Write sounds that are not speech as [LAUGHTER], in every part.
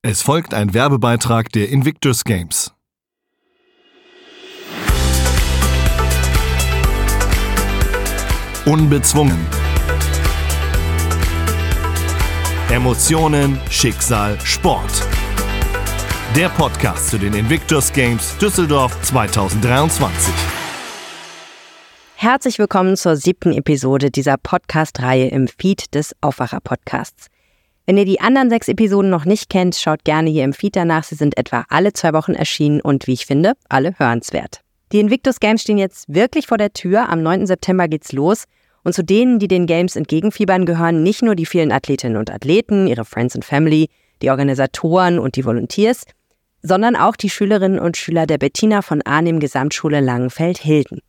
Es folgt ein Werbebeitrag der Invictus Games. Unbezwungen. Emotionen, Schicksal, Sport. Der Podcast zu den Invictus Games Düsseldorf 2023. Herzlich willkommen zur siebten Episode dieser Podcast-Reihe im Feed des Aufwacher-Podcasts. Wenn ihr die anderen sechs Episoden noch nicht kennt, schaut gerne hier im Feed danach. Sie sind etwa alle zwei Wochen erschienen und wie ich finde, alle hörenswert. Die Invictus Games stehen jetzt wirklich vor der Tür. Am 9. September geht's los. Und zu denen, die den Games entgegenfiebern, gehören nicht nur die vielen Athletinnen und Athleten, ihre Friends and Family, die Organisatoren und die Volunteers, sondern auch die Schülerinnen und Schüler der Bettina von Arnim Gesamtschule Langenfeld-Hilden.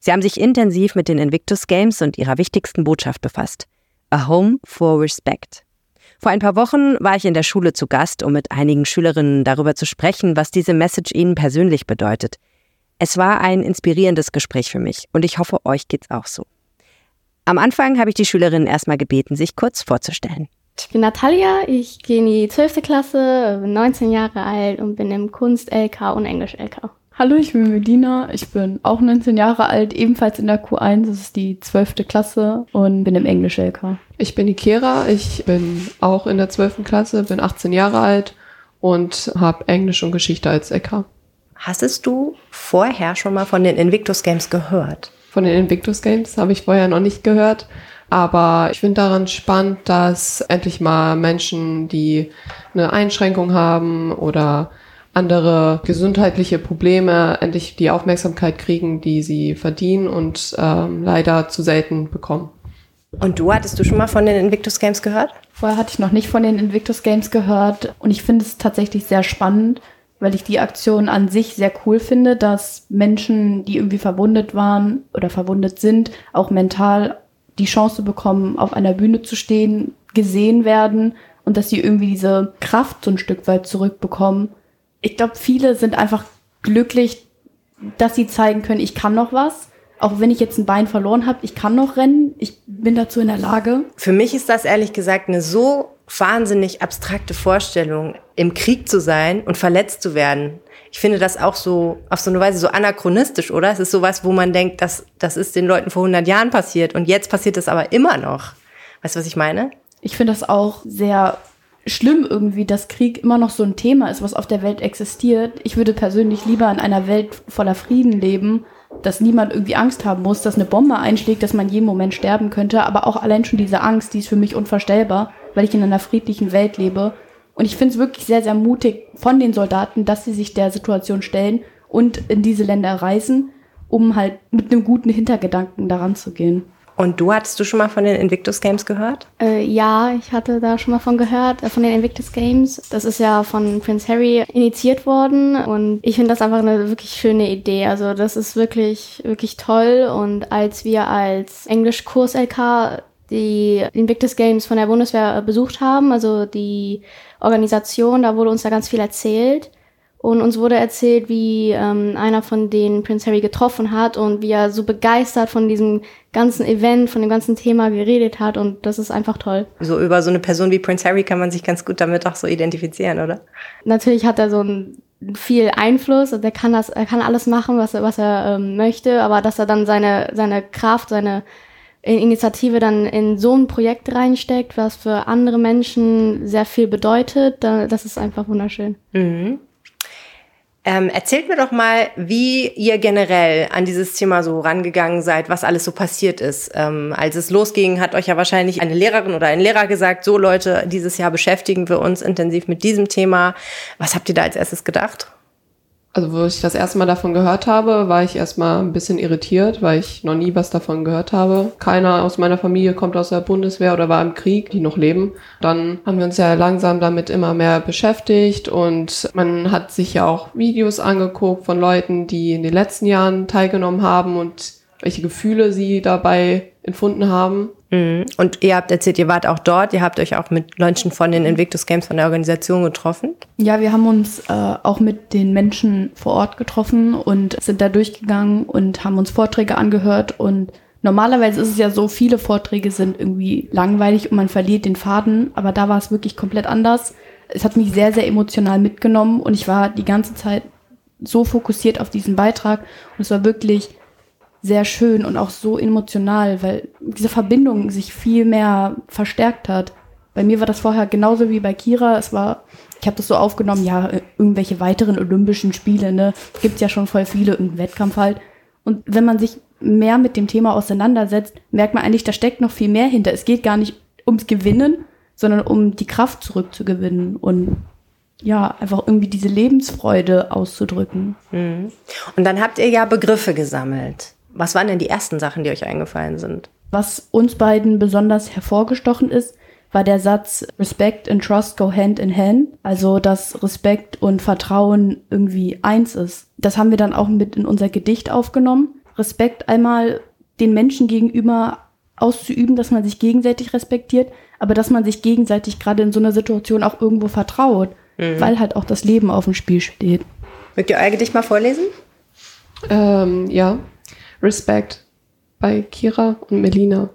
Sie haben sich intensiv mit den Invictus Games und ihrer wichtigsten Botschaft befasst. A Home for Respect. Vor ein paar Wochen war ich in der Schule zu Gast, um mit einigen Schülerinnen darüber zu sprechen, was diese Message ihnen persönlich bedeutet. Es war ein inspirierendes Gespräch für mich und ich hoffe, euch geht's auch so. Am Anfang habe ich die Schülerinnen erstmal gebeten, sich kurz vorzustellen. Ich bin Natalia, ich gehe in die 12. Klasse, bin 19 Jahre alt und bin im Kunst-LK und Englisch-LK. Hallo, ich bin Medina. Ich bin auch 19 Jahre alt, ebenfalls in der Q1. Das ist die 12. Klasse und bin im Englisch-LK. Ich bin die Kera. Ich bin auch in der 12. Klasse, bin 18 Jahre alt und habe Englisch und Geschichte als LK. Hastest du vorher schon mal von den Invictus Games gehört? Von den Invictus Games habe ich vorher noch nicht gehört. Aber ich finde daran spannend, dass endlich mal Menschen, die eine Einschränkung haben oder andere gesundheitliche Probleme endlich die Aufmerksamkeit kriegen, die sie verdienen und ähm, leider zu selten bekommen. Und du, hattest du schon mal von den Invictus Games gehört? Vorher hatte ich noch nicht von den Invictus Games gehört und ich finde es tatsächlich sehr spannend, weil ich die Aktion an sich sehr cool finde, dass Menschen, die irgendwie verwundet waren oder verwundet sind, auch mental die Chance bekommen, auf einer Bühne zu stehen, gesehen werden und dass sie irgendwie diese Kraft so ein Stück weit zurückbekommen ich glaube, viele sind einfach glücklich, dass sie zeigen können, ich kann noch was. Auch wenn ich jetzt ein Bein verloren habe, ich kann noch rennen, ich bin dazu in der Lage. Für mich ist das ehrlich gesagt eine so wahnsinnig abstrakte Vorstellung, im Krieg zu sein und verletzt zu werden. Ich finde das auch so, auf so eine Weise so anachronistisch, oder? Es ist sowas, wo man denkt, das, das ist den Leuten vor 100 Jahren passiert und jetzt passiert es aber immer noch. Weißt du, was ich meine? Ich finde das auch sehr schlimm irgendwie, dass Krieg immer noch so ein Thema ist, was auf der Welt existiert. Ich würde persönlich lieber in einer Welt voller Frieden leben, dass niemand irgendwie Angst haben muss, dass eine Bombe einschlägt, dass man jeden Moment sterben könnte. Aber auch allein schon diese Angst, die ist für mich unvorstellbar, weil ich in einer friedlichen Welt lebe. Und ich finde es wirklich sehr, sehr mutig von den Soldaten, dass sie sich der Situation stellen und in diese Länder reisen, um halt mit einem guten Hintergedanken daran zu gehen. Und du hattest du schon mal von den Invictus Games gehört? Äh, ja, ich hatte da schon mal von gehört, äh, von den Invictus Games. Das ist ja von Prince Harry initiiert worden und ich finde das einfach eine wirklich schöne Idee. Also das ist wirklich, wirklich toll und als wir als Englisch-Kurs-LK die Invictus Games von der Bundeswehr besucht haben, also die Organisation, da wurde uns da ganz viel erzählt. Und uns wurde erzählt, wie ähm, einer von denen Prince Harry getroffen hat und wie er so begeistert von diesem ganzen Event, von dem ganzen Thema geredet hat. Und das ist einfach toll. So über so eine Person wie Prince Harry kann man sich ganz gut damit auch so identifizieren, oder? Natürlich hat er so ein viel Einfluss und er kann das, er kann alles machen, was er, was er ähm, möchte, aber dass er dann seine, seine Kraft, seine Initiative dann in so ein Projekt reinsteckt, was für andere Menschen sehr viel bedeutet, das ist einfach wunderschön. Mhm. Ähm, erzählt mir doch mal, wie ihr generell an dieses Thema so rangegangen seid, was alles so passiert ist. Ähm, als es losging, hat euch ja wahrscheinlich eine Lehrerin oder ein Lehrer gesagt, so Leute, dieses Jahr beschäftigen wir uns intensiv mit diesem Thema. Was habt ihr da als erstes gedacht? Also, wo ich das erste Mal davon gehört habe, war ich erstmal ein bisschen irritiert, weil ich noch nie was davon gehört habe. Keiner aus meiner Familie kommt aus der Bundeswehr oder war im Krieg, die noch leben. Dann haben wir uns ja langsam damit immer mehr beschäftigt und man hat sich ja auch Videos angeguckt von Leuten, die in den letzten Jahren teilgenommen haben und welche Gefühle sie dabei empfunden haben. Mhm. Und ihr habt erzählt, ihr wart auch dort, ihr habt euch auch mit Leuten von den Invictus Games von der Organisation getroffen. Ja, wir haben uns äh, auch mit den Menschen vor Ort getroffen und sind da durchgegangen und haben uns Vorträge angehört und Normalerweise ist es ja so, viele Vorträge sind irgendwie langweilig und man verliert den Faden, aber da war es wirklich komplett anders. Es hat mich sehr, sehr emotional mitgenommen und ich war die ganze Zeit so fokussiert auf diesen Beitrag und es war wirklich sehr schön und auch so emotional, weil diese Verbindung sich viel mehr verstärkt hat. Bei mir war das vorher genauso wie bei Kira. Es war, ich habe das so aufgenommen, ja, irgendwelche weiteren Olympischen Spiele, ne? Gibt's ja schon voll viele, irgendeinen Wettkampf halt. Und wenn man sich mehr mit dem Thema auseinandersetzt, merkt man eigentlich, da steckt noch viel mehr hinter. Es geht gar nicht ums Gewinnen, sondern um die Kraft zurückzugewinnen und ja, einfach irgendwie diese Lebensfreude auszudrücken. Mhm. Und dann habt ihr ja Begriffe gesammelt. Was waren denn die ersten Sachen, die euch eingefallen sind? Was uns beiden besonders hervorgestochen ist, war der Satz Respect and Trust go hand in hand. Also, dass Respekt und Vertrauen irgendwie eins ist. Das haben wir dann auch mit in unser Gedicht aufgenommen. Respekt einmal den Menschen gegenüber auszuüben, dass man sich gegenseitig respektiert, aber dass man sich gegenseitig gerade in so einer Situation auch irgendwo vertraut, mhm. weil halt auch das Leben auf dem Spiel steht. Mögt ihr euer Gedicht mal vorlesen? Ähm, ja. Respect by Kira und Melina.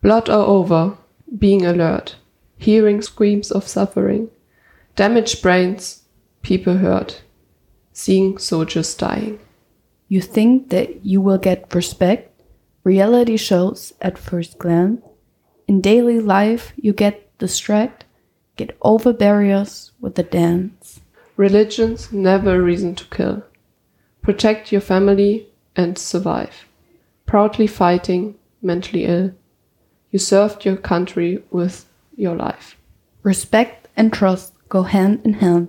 Blood all over, being alert, hearing screams of suffering, damaged brains, people hurt, seeing soldiers dying. You think that you will get respect? Reality shows at first glance. In daily life, you get distracted, get over barriers with the dance. Religion's never a reason to kill. Protect your family and survive. Proudly fighting, mentally ill. You served your country with your life. Respect and trust go hand in hand.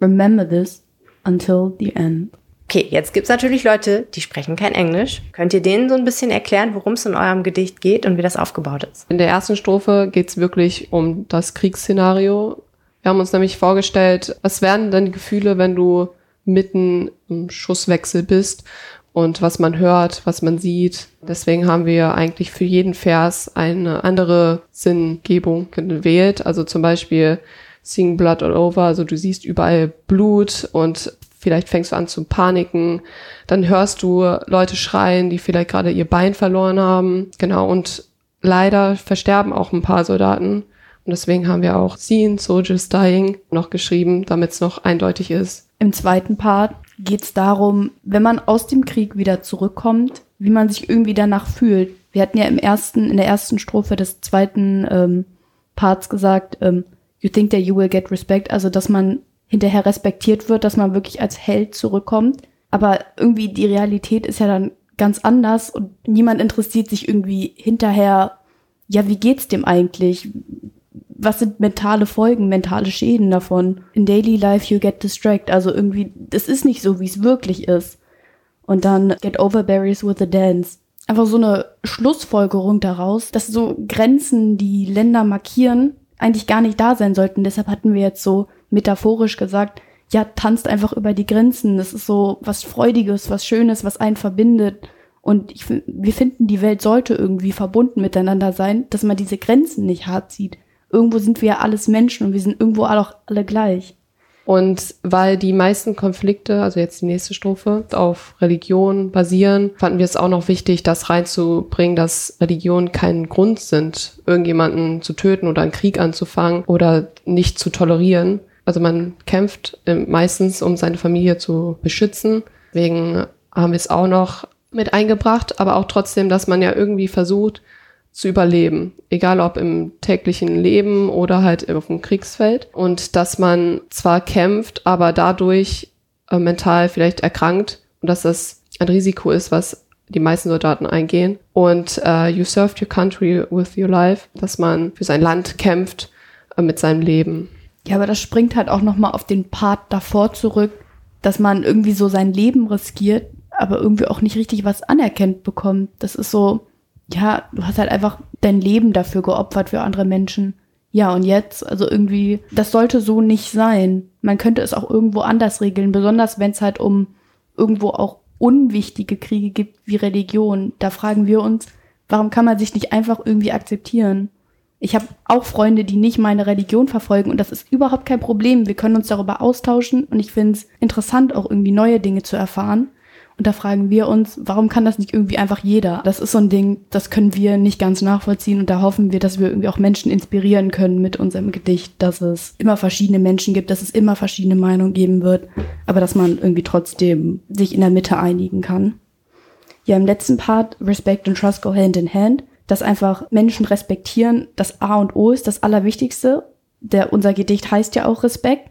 Remember this until the end. Okay, jetzt gibt's natürlich Leute, die sprechen kein Englisch. Könnt ihr denen so ein bisschen erklären, worum es in eurem Gedicht geht und wie das aufgebaut ist? In der ersten Strophe geht's wirklich um das Kriegsszenario. Wir haben uns nämlich vorgestellt, was wären denn die Gefühle, wenn du mitten im Schusswechsel bist und was man hört, was man sieht. Deswegen haben wir eigentlich für jeden Vers eine andere Sinngebung gewählt. Also zum Beispiel Seeing Blood All Over, also du siehst überall Blut und vielleicht fängst du an zu paniken, dann hörst du Leute schreien, die vielleicht gerade ihr Bein verloren haben. Genau, und leider versterben auch ein paar Soldaten. Und deswegen haben wir auch Seen Soldiers Dying noch geschrieben, damit es noch eindeutig ist. Im zweiten Part geht es darum, wenn man aus dem Krieg wieder zurückkommt, wie man sich irgendwie danach fühlt. Wir hatten ja im ersten, in der ersten Strophe des zweiten ähm, Parts gesagt, ähm, you think that you will get respect, also dass man hinterher respektiert wird, dass man wirklich als Held zurückkommt. Aber irgendwie die Realität ist ja dann ganz anders und niemand interessiert sich irgendwie hinterher, ja, wie geht's dem eigentlich? Was sind mentale Folgen, mentale Schäden davon? In daily life you get distracted. Also irgendwie, das ist nicht so, wie es wirklich ist. Und dann get over berries with a dance. Einfach so eine Schlussfolgerung daraus, dass so Grenzen, die Länder markieren, eigentlich gar nicht da sein sollten. Deshalb hatten wir jetzt so metaphorisch gesagt, ja, tanzt einfach über die Grenzen. Das ist so was Freudiges, was Schönes, was einen verbindet. Und ich, wir finden, die Welt sollte irgendwie verbunden miteinander sein, dass man diese Grenzen nicht hart zieht. Irgendwo sind wir ja alles Menschen und wir sind irgendwo auch alle gleich. Und weil die meisten Konflikte, also jetzt die nächste Strophe, auf Religion basieren, fanden wir es auch noch wichtig, das reinzubringen, dass Religionen kein Grund sind, irgendjemanden zu töten oder einen Krieg anzufangen oder nicht zu tolerieren, also man kämpft ähm, meistens, um seine Familie zu beschützen. Deswegen haben wir es auch noch mit eingebracht, aber auch trotzdem, dass man ja irgendwie versucht zu überleben, egal ob im täglichen Leben oder halt auf dem Kriegsfeld. Und dass man zwar kämpft, aber dadurch äh, mental vielleicht erkrankt und dass das ein Risiko ist, was die meisten Soldaten eingehen. Und uh, you served your country with your life, dass man für sein Land kämpft äh, mit seinem Leben. Ja, aber das springt halt auch nochmal auf den Part davor zurück, dass man irgendwie so sein Leben riskiert, aber irgendwie auch nicht richtig was anerkennt bekommt. Das ist so, ja, du hast halt einfach dein Leben dafür geopfert für andere Menschen. Ja, und jetzt, also irgendwie, das sollte so nicht sein. Man könnte es auch irgendwo anders regeln, besonders wenn es halt um irgendwo auch unwichtige Kriege gibt wie Religion. Da fragen wir uns, warum kann man sich nicht einfach irgendwie akzeptieren? Ich habe auch Freunde, die nicht meine Religion verfolgen und das ist überhaupt kein Problem. Wir können uns darüber austauschen und ich finde es interessant, auch irgendwie neue Dinge zu erfahren. Und da fragen wir uns, warum kann das nicht irgendwie einfach jeder? Das ist so ein Ding, das können wir nicht ganz nachvollziehen und da hoffen wir, dass wir irgendwie auch Menschen inspirieren können mit unserem Gedicht, dass es immer verschiedene Menschen gibt, dass es immer verschiedene Meinungen geben wird, aber dass man irgendwie trotzdem sich in der Mitte einigen kann. Ja, im letzten Part, Respect and Trust go hand in hand, dass einfach Menschen respektieren, das A und O ist das Allerwichtigste. Der, unser Gedicht heißt ja auch Respekt,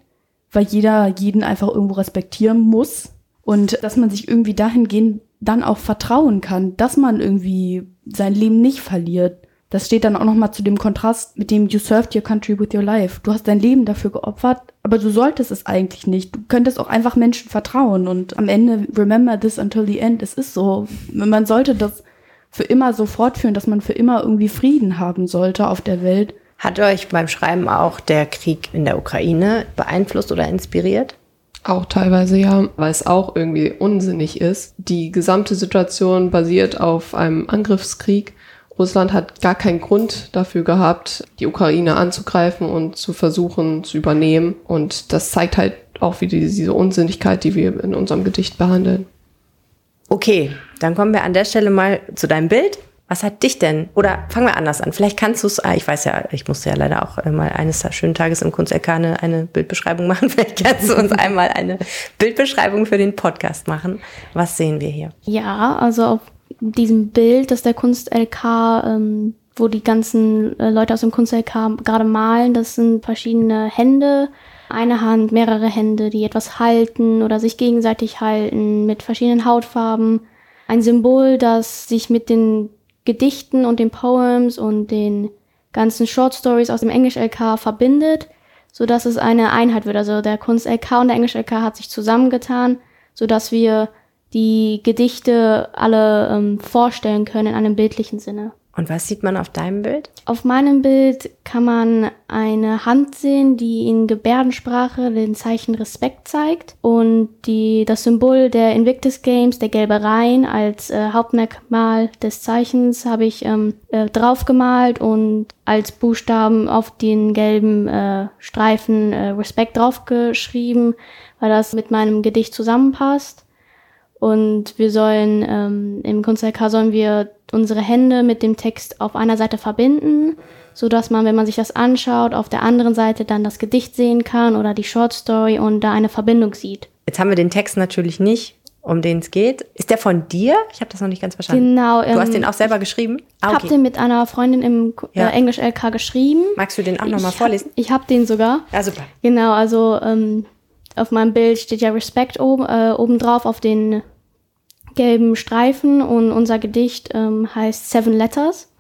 weil jeder jeden einfach irgendwo respektieren muss und dass man sich irgendwie dahingehend dann auch vertrauen kann, dass man irgendwie sein Leben nicht verliert. Das steht dann auch nochmal zu dem Kontrast mit dem You served your country with your life. Du hast dein Leben dafür geopfert, aber du solltest es eigentlich nicht. Du könntest auch einfach Menschen vertrauen und am Ende remember this until the end. Es ist so. Man sollte das für immer so fortführen, dass man für immer irgendwie Frieden haben sollte auf der Welt. Hat euch beim Schreiben auch der Krieg in der Ukraine beeinflusst oder inspiriert? Auch teilweise ja, weil es auch irgendwie unsinnig ist. Die gesamte Situation basiert auf einem Angriffskrieg. Russland hat gar keinen Grund dafür gehabt, die Ukraine anzugreifen und zu versuchen zu übernehmen. Und das zeigt halt auch wieder diese Unsinnigkeit, die wir in unserem Gedicht behandeln. Okay, dann kommen wir an der Stelle mal zu deinem Bild. Was hat dich denn? Oder fangen wir anders an. Vielleicht kannst du es, ah, ich weiß ja, ich musste ja leider auch äh, mal eines schönen Tages im Kunst eine, Bildbeschreibung [LAUGHS] machen. Vielleicht kannst du uns einmal eine Bildbeschreibung für den Podcast machen. Was sehen wir hier? Ja, also auf diesem Bild, das der Kunst LK, ähm, wo die ganzen äh, Leute aus dem Kunst LK gerade malen, das sind verschiedene Hände. Eine Hand, mehrere Hände, die etwas halten oder sich gegenseitig halten mit verschiedenen Hautfarben. Ein Symbol, das sich mit den Gedichten und den Poems und den ganzen Short Stories aus dem Englisch-LK verbindet, so dass es eine Einheit wird. Also der Kunst-LK und der Englisch-LK hat sich zusammengetan, so dass wir die Gedichte alle ähm, vorstellen können in einem bildlichen Sinne. Und was sieht man auf deinem Bild? Auf meinem Bild kann man eine Hand sehen, die in Gebärdensprache den Zeichen Respekt zeigt und die, das Symbol der Invictus Games, der gelbe Rhein, als äh, Hauptmerkmal des Zeichens habe ich ähm, äh, draufgemalt und als Buchstaben auf den gelben äh, Streifen äh, Respekt draufgeschrieben, weil das mit meinem Gedicht zusammenpasst. Und wir sollen ähm, im Kunst-LK sollen wir unsere Hände mit dem Text auf einer Seite verbinden, so dass man, wenn man sich das anschaut, auf der anderen Seite dann das Gedicht sehen kann oder die Short Story und da eine Verbindung sieht. Jetzt haben wir den Text natürlich nicht, um den es geht. Ist der von dir? Ich habe das noch nicht ganz verstanden. Genau. Du ähm, hast den auch selber geschrieben? Ah, okay. Ich habe den mit einer Freundin im ja. äh, Englisch LK geschrieben. Magst du den auch nochmal vorlesen? Ich habe den sogar. Ja, super. Genau, also ähm, auf meinem Bild steht ja Respect oben, äh, oben drauf auf den gelben Streifen und unser Gedicht ähm, heißt Seven Letters.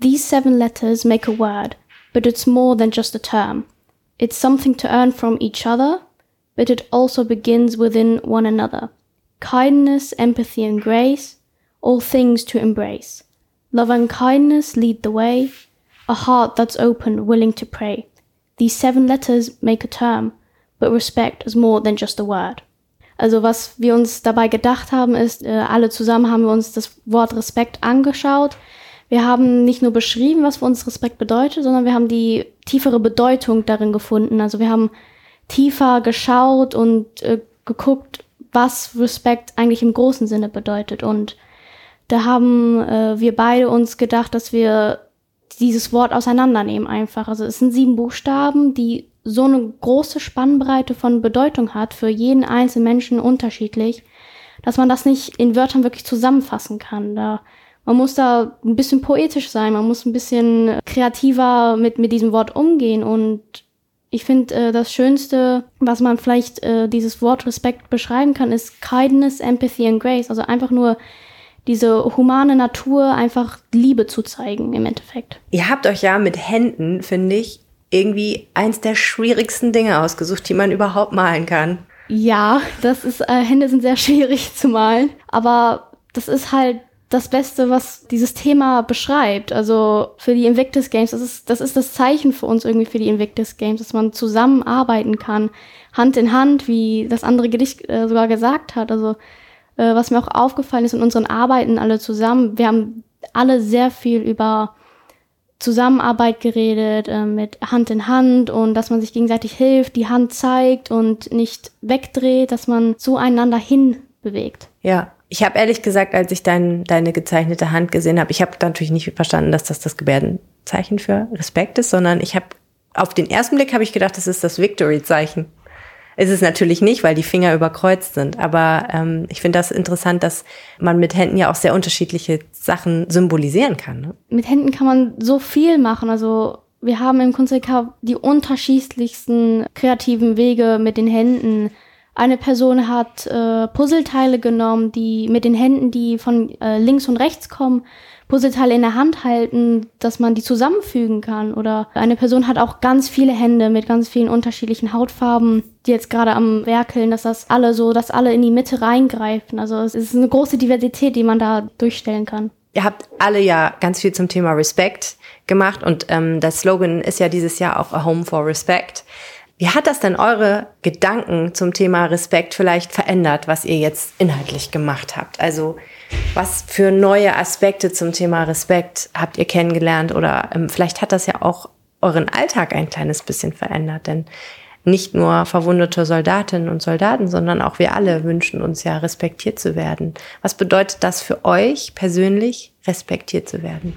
These seven letters make a word, but it's more than just a term. It's something to earn from each other, but it also begins within one another. Kindness, empathy, and grace, all things to embrace. Love and kindness lead the way, a heart that's open, willing to pray. These seven letters make a term, but respect is more than just a word. Also was wir uns dabei gedacht haben, ist, äh, alle zusammen haben wir uns das Wort Respekt angeschaut. Wir haben nicht nur beschrieben, was für uns Respekt bedeutet, sondern wir haben die tiefere Bedeutung darin gefunden. Also wir haben tiefer geschaut und äh, geguckt, was Respekt eigentlich im großen Sinne bedeutet. Und da haben äh, wir beide uns gedacht, dass wir dieses Wort auseinandernehmen einfach. Also es sind sieben Buchstaben, die so eine große Spannbreite von Bedeutung hat, für jeden einzelnen Menschen unterschiedlich, dass man das nicht in Wörtern wirklich zusammenfassen kann. Da, man muss da ein bisschen poetisch sein, man muss ein bisschen kreativer mit, mit diesem Wort umgehen und ich finde, äh, das Schönste, was man vielleicht äh, dieses Wort Respekt beschreiben kann, ist Kindness, Empathy and Grace. Also einfach nur diese humane Natur, einfach Liebe zu zeigen im Endeffekt. Ihr habt euch ja mit Händen, finde ich, irgendwie eins der schwierigsten Dinge ausgesucht, die man überhaupt malen kann. Ja, das ist, äh, Hände sind sehr [LAUGHS] schwierig zu malen, aber das ist halt das Beste, was dieses Thema beschreibt. Also für die Invictus Games, das ist, das ist das Zeichen für uns irgendwie für die Invictus Games, dass man zusammenarbeiten kann, Hand in Hand, wie das andere Gedicht äh, sogar gesagt hat. Also äh, was mir auch aufgefallen ist in unseren Arbeiten alle zusammen, wir haben alle sehr viel über Zusammenarbeit geredet, äh, mit Hand in Hand und dass man sich gegenseitig hilft, die Hand zeigt und nicht wegdreht, dass man zueinander hin bewegt. Ja, ich habe ehrlich gesagt, als ich dein, deine gezeichnete Hand gesehen habe, ich habe natürlich nicht verstanden, dass das das Gebärdenzeichen für Respekt ist, sondern ich habe auf den ersten Blick habe ich gedacht, das ist das Victory-Zeichen. Ist es natürlich nicht, weil die Finger überkreuzt sind. Aber ähm, ich finde das interessant, dass man mit Händen ja auch sehr unterschiedliche Sachen symbolisieren kann. Ne? Mit Händen kann man so viel machen. Also wir haben im Kunst die unterschiedlichsten kreativen Wege mit den Händen. Eine Person hat äh, Puzzleteile genommen, die mit den Händen, die von äh, links und rechts kommen, Puzzleteile in der Hand halten, dass man die zusammenfügen kann. Oder eine Person hat auch ganz viele Hände mit ganz vielen unterschiedlichen Hautfarben, die jetzt gerade am werkeln, dass das alle so, dass alle in die Mitte reingreifen. Also es ist eine große Diversität, die man da durchstellen kann. Ihr habt alle ja ganz viel zum Thema Respekt gemacht und ähm, das Slogan ist ja dieses Jahr auch A Home for Respect. Wie hat das denn eure Gedanken zum Thema Respekt vielleicht verändert, was ihr jetzt inhaltlich gemacht habt? Also was für neue Aspekte zum Thema Respekt habt ihr kennengelernt oder ähm, vielleicht hat das ja auch euren Alltag ein kleines bisschen verändert, denn nicht nur verwundete Soldatinnen und Soldaten, sondern auch wir alle wünschen uns ja respektiert zu werden. Was bedeutet das für euch persönlich, respektiert zu werden?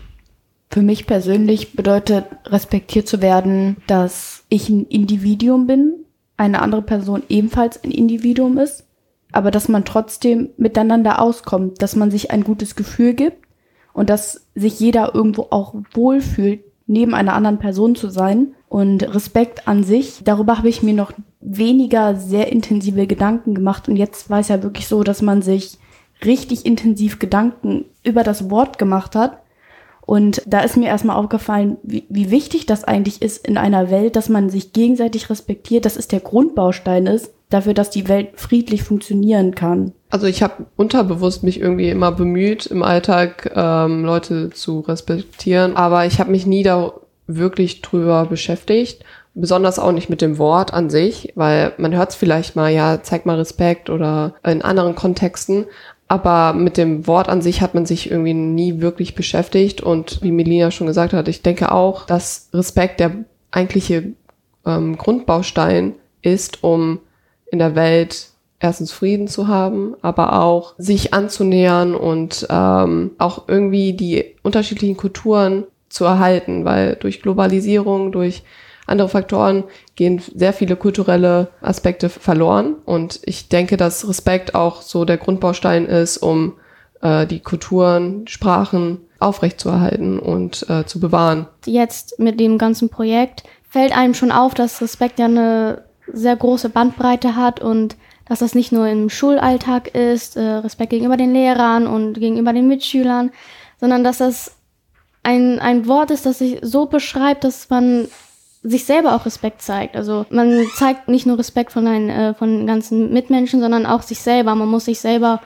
Für mich persönlich bedeutet respektiert zu werden, dass ich ein Individuum bin, eine andere Person ebenfalls ein Individuum ist, aber dass man trotzdem miteinander auskommt, dass man sich ein gutes Gefühl gibt und dass sich jeder irgendwo auch wohlfühlt, neben einer anderen Person zu sein. Und Respekt an sich, darüber habe ich mir noch weniger sehr intensive Gedanken gemacht. Und jetzt war es ja wirklich so, dass man sich richtig intensiv Gedanken über das Wort gemacht hat und da ist mir erstmal aufgefallen, wie, wie wichtig das eigentlich ist in einer Welt, dass man sich gegenseitig respektiert, dass es der Grundbaustein ist dafür, dass die Welt friedlich funktionieren kann. Also ich habe unterbewusst mich irgendwie immer bemüht, im Alltag ähm, Leute zu respektieren, aber ich habe mich nie da wirklich drüber beschäftigt. Besonders auch nicht mit dem Wort an sich, weil man hört es vielleicht mal, ja, zeig mal Respekt oder in anderen Kontexten, aber mit dem Wort an sich hat man sich irgendwie nie wirklich beschäftigt. Und wie Melina schon gesagt hat, ich denke auch, dass Respekt der eigentliche ähm, Grundbaustein ist, um in der Welt erstens Frieden zu haben, aber auch sich anzunähern und ähm, auch irgendwie die unterschiedlichen Kulturen zu erhalten, weil durch Globalisierung, durch andere Faktoren gehen sehr viele kulturelle Aspekte verloren. Und ich denke, dass Respekt auch so der Grundbaustein ist, um äh, die Kulturen, Sprachen aufrechtzuerhalten und äh, zu bewahren. Jetzt mit dem ganzen Projekt fällt einem schon auf, dass Respekt ja eine sehr große Bandbreite hat und dass das nicht nur im Schulalltag ist, äh, Respekt gegenüber den Lehrern und gegenüber den Mitschülern, sondern dass das ein, ein Wort ist, das sich so beschreibt, dass man sich selber auch Respekt zeigt. Also man zeigt nicht nur Respekt von, einen, äh, von den ganzen Mitmenschen, sondern auch sich selber. Man muss sich selber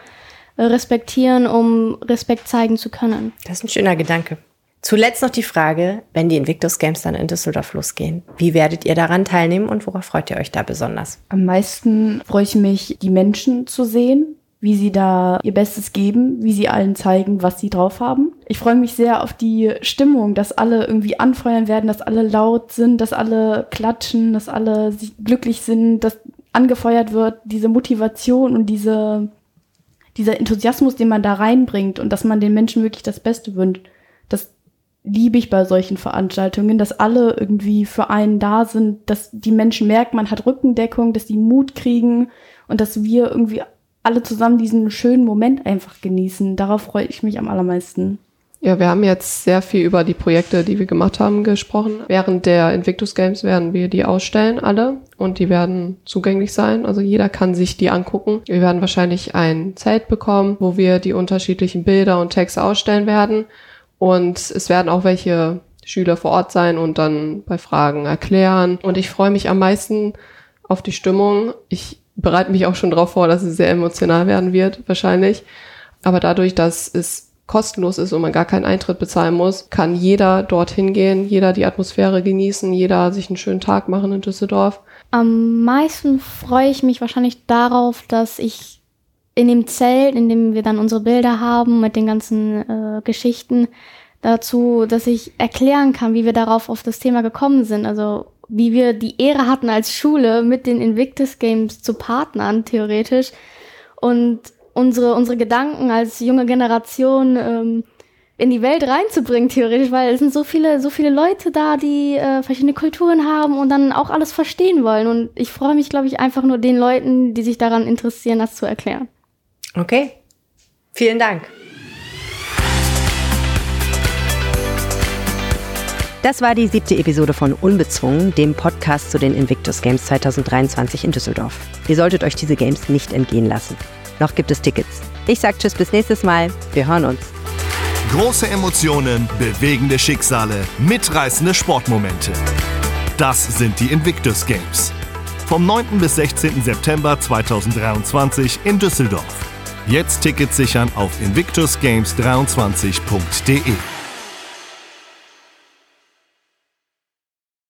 äh, respektieren, um Respekt zeigen zu können. Das ist ein schöner Gedanke. Zuletzt noch die Frage, wenn die Invictus Games dann in Düsseldorf losgehen, wie werdet ihr daran teilnehmen und worauf freut ihr euch da besonders? Am meisten freue ich mich, die Menschen zu sehen, wie sie da ihr Bestes geben, wie sie allen zeigen, was sie drauf haben. Ich freue mich sehr auf die Stimmung, dass alle irgendwie anfeuern werden, dass alle laut sind, dass alle klatschen, dass alle glücklich sind, dass angefeuert wird, diese Motivation und diese, dieser Enthusiasmus, den man da reinbringt und dass man den Menschen wirklich das Beste wünscht. Das liebe ich bei solchen Veranstaltungen, dass alle irgendwie für einen da sind, dass die Menschen merken, man hat Rückendeckung, dass die Mut kriegen und dass wir irgendwie alle zusammen diesen schönen Moment einfach genießen. Darauf freue ich mich am allermeisten. Ja, wir haben jetzt sehr viel über die Projekte, die wir gemacht haben, gesprochen. Während der Invictus Games werden wir die ausstellen, alle. Und die werden zugänglich sein. Also jeder kann sich die angucken. Wir werden wahrscheinlich ein Zelt bekommen, wo wir die unterschiedlichen Bilder und Texte ausstellen werden. Und es werden auch welche Schüler vor Ort sein und dann bei Fragen erklären. Und ich freue mich am meisten auf die Stimmung. Ich bereite mich auch schon darauf vor, dass es sehr emotional werden wird, wahrscheinlich. Aber dadurch, dass es kostenlos ist und man gar keinen Eintritt bezahlen muss, kann jeder dorthin gehen, jeder die Atmosphäre genießen, jeder sich einen schönen Tag machen in Düsseldorf. Am meisten freue ich mich wahrscheinlich darauf, dass ich in dem Zelt, in dem wir dann unsere Bilder haben mit den ganzen äh, Geschichten dazu, dass ich erklären kann, wie wir darauf auf das Thema gekommen sind. Also wie wir die Ehre hatten als Schule mit den Invictus Games zu partnern, theoretisch. Und unsere, unsere Gedanken als junge Generation ähm, in die Welt reinzubringen, theoretisch, weil es sind so viele, so viele Leute da, die äh, verschiedene Kulturen haben und dann auch alles verstehen wollen. Und ich freue mich, glaube ich, einfach nur den Leuten, die sich daran interessieren, das zu erklären. Okay. Vielen Dank. Das war die siebte Episode von Unbezwungen, dem Podcast zu den Invictus Games 2023 in Düsseldorf. Ihr solltet euch diese Games nicht entgehen lassen. Noch gibt es Tickets. Ich sag Tschüss bis nächstes Mal. Wir hören uns. Große Emotionen, bewegende Schicksale, mitreißende Sportmomente. Das sind die Invictus Games. Vom 9. bis 16. September 2023 in Düsseldorf. Jetzt Tickets sichern auf invictusgames23.de.